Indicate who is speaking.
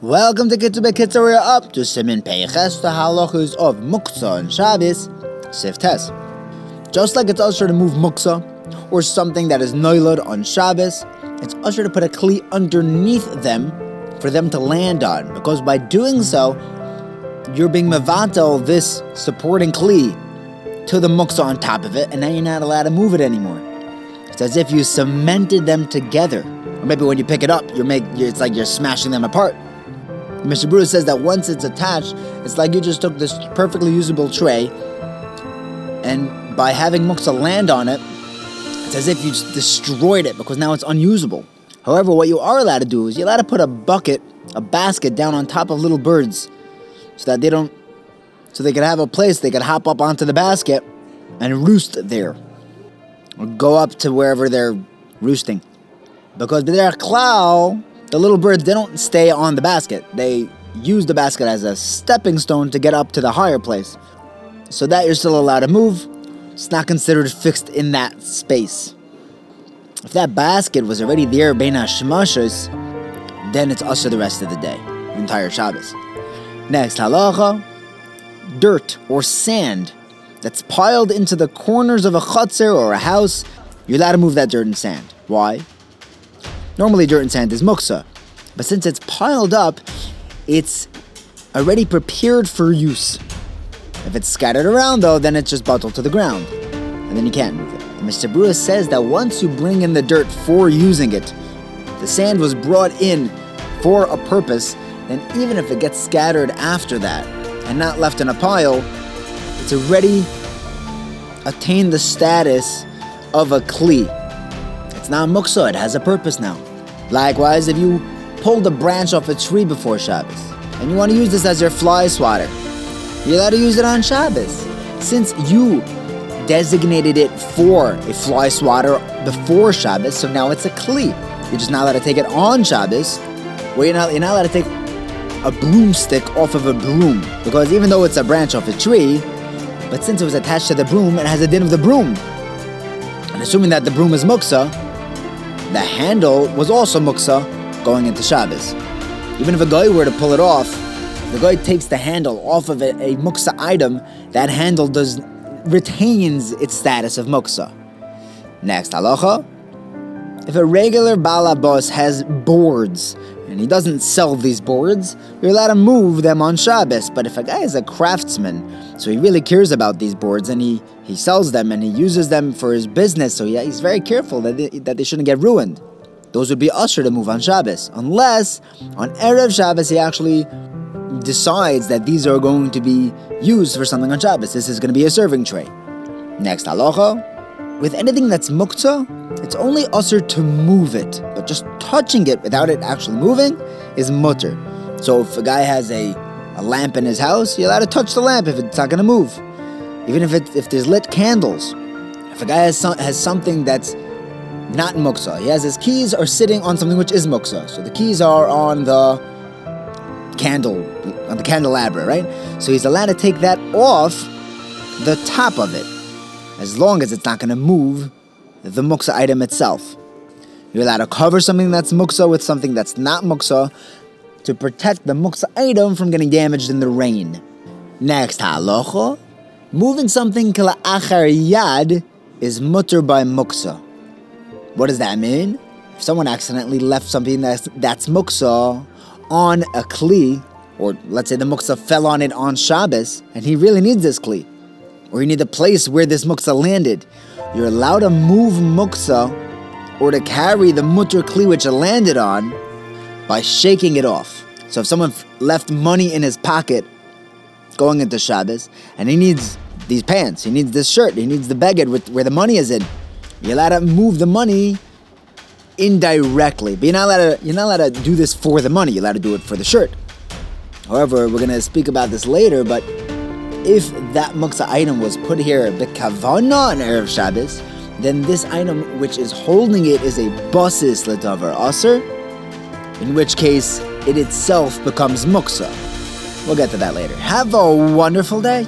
Speaker 1: Welcome to Kitzur Kitzur. We're up to Simin Peiches, the halachas of Muktzah and Shabbos, Siftes. Just like it's usher to move Muktzah, or something that is noilad on Shabbos, it's usher to put a kli underneath them for them to land on, because by doing so, you're being mevatel this supporting kli to the muktzah on top of it, and now you're not allowed to move it anymore. It's as if you cemented them together. Or maybe when you pick it up, you're make it's like you're smashing them apart. Mishnah Berurah says that once it's attached, it's like you just took this perfectly usable tray, and by having muktzah land on it, it's as if you just destroyed it because now it's unusable. However, what you are allowed to do is you're allowed to put a bucket, a basket down on top of little birds so that they don't, so they could have a place they could hop up onto the basket and roost there. Or go up to wherever they're roosting. Because they're clow, the little birds, they don't stay on the basket. They use the basket as a stepping stone to get up to the higher place. So that you're still allowed to move. It's not considered fixed in that space. If that basket was already there, Bein Hashmashas, then it's usher the rest of the day, the entire Shabbos. Next, halacha, dirt or sand that's piled into the corners of a chutzner or a house, you're allowed to move that dirt and sand. Why? Normally, dirt and sand is muksa, but since it's piled up, it's already prepared for use. If it's scattered around, though, then it's just batel to the ground, and then you can't move it. And Mishnah Berurah says that once you bring in the dirt for using it, the sand was brought in for a purpose, then even if it gets scattered after that and not left in a pile, it's already attained the status of a kli. Not muksa, it has a purpose now. Likewise, if you pulled a branch off a tree before Shabbos and you want to use this as your fly swatter, you're allowed to use it on Shabbos. Since you designated it for a fly swatter before Shabbos, so now it's a kli. You're just not allowed to take it on Shabbos, where you're not, you're not allowed to take a broomstick off of a broom. Because even though it's a branch off a tree, but since it was attached to the broom, it has a din of the broom. And assuming that the broom is muksa, the handle was also muksa going into Shabbos. Even if a guy were to pull it off, the guy takes the handle off of a, a muksa item, that handle does retains its status of muksa. Next halacha. If a regular balabos has boards and he doesn't sell these boards, you're allowed to move them on Shabbos. But if a guy is a craftsman, so he really cares about these boards and he, he sells them and he uses them for his business, so he's very careful that they, that they shouldn't get ruined. Those would be usher to move on Shabbos, unless on Erev Shabbos he actually decides that these are going to be used for something on Shabbos. This is going to be a serving tray. Next halacha. With anything that's muktzah, it's only usher to move it, but just touching it without it actually moving is mutter. So if a guy has a, a lamp in his house, you're allowed to touch the lamp if it's not going to move. Even if it, if there's lit candles. If a guy has some, has something that's not muktzah, he has his keys are sitting on something which is muktzah. So the keys are on the candle, on the candelabra, right? So he's allowed to take that off the top of it as long as it's not going to move the muksa item itself. You're allowed to cover something that's muksa with something that's not muksa to protect the muksa item from getting damaged in the rain. Next halacha, moving something kala achar yad is mutter by muksa. What does that mean? If someone accidentally left something that's, that's muksa on a kli, or let's say the muksa fell on it on Shabbos, and he really needs this kli, or you need the place where this muksa landed, you're allowed to move muksa or to carry the mutter kli which it landed on by shaking it off. So if someone left money in his pocket going into Shabbos and he needs these pants, he needs this shirt, he needs the beged with where the money is in, you're allowed to move the money indirectly. But you're not allowed to you're not allowed to do this for the money, you're allowed to do it for the shirt. However, we're gonna speak about this later, but if that muksa item was put here bekavana on Erev Shabbos, then this item which is holding it is a basis ledavar aser, ah, in which case it itself becomes muksa. We'll get to that later. Have a wonderful day.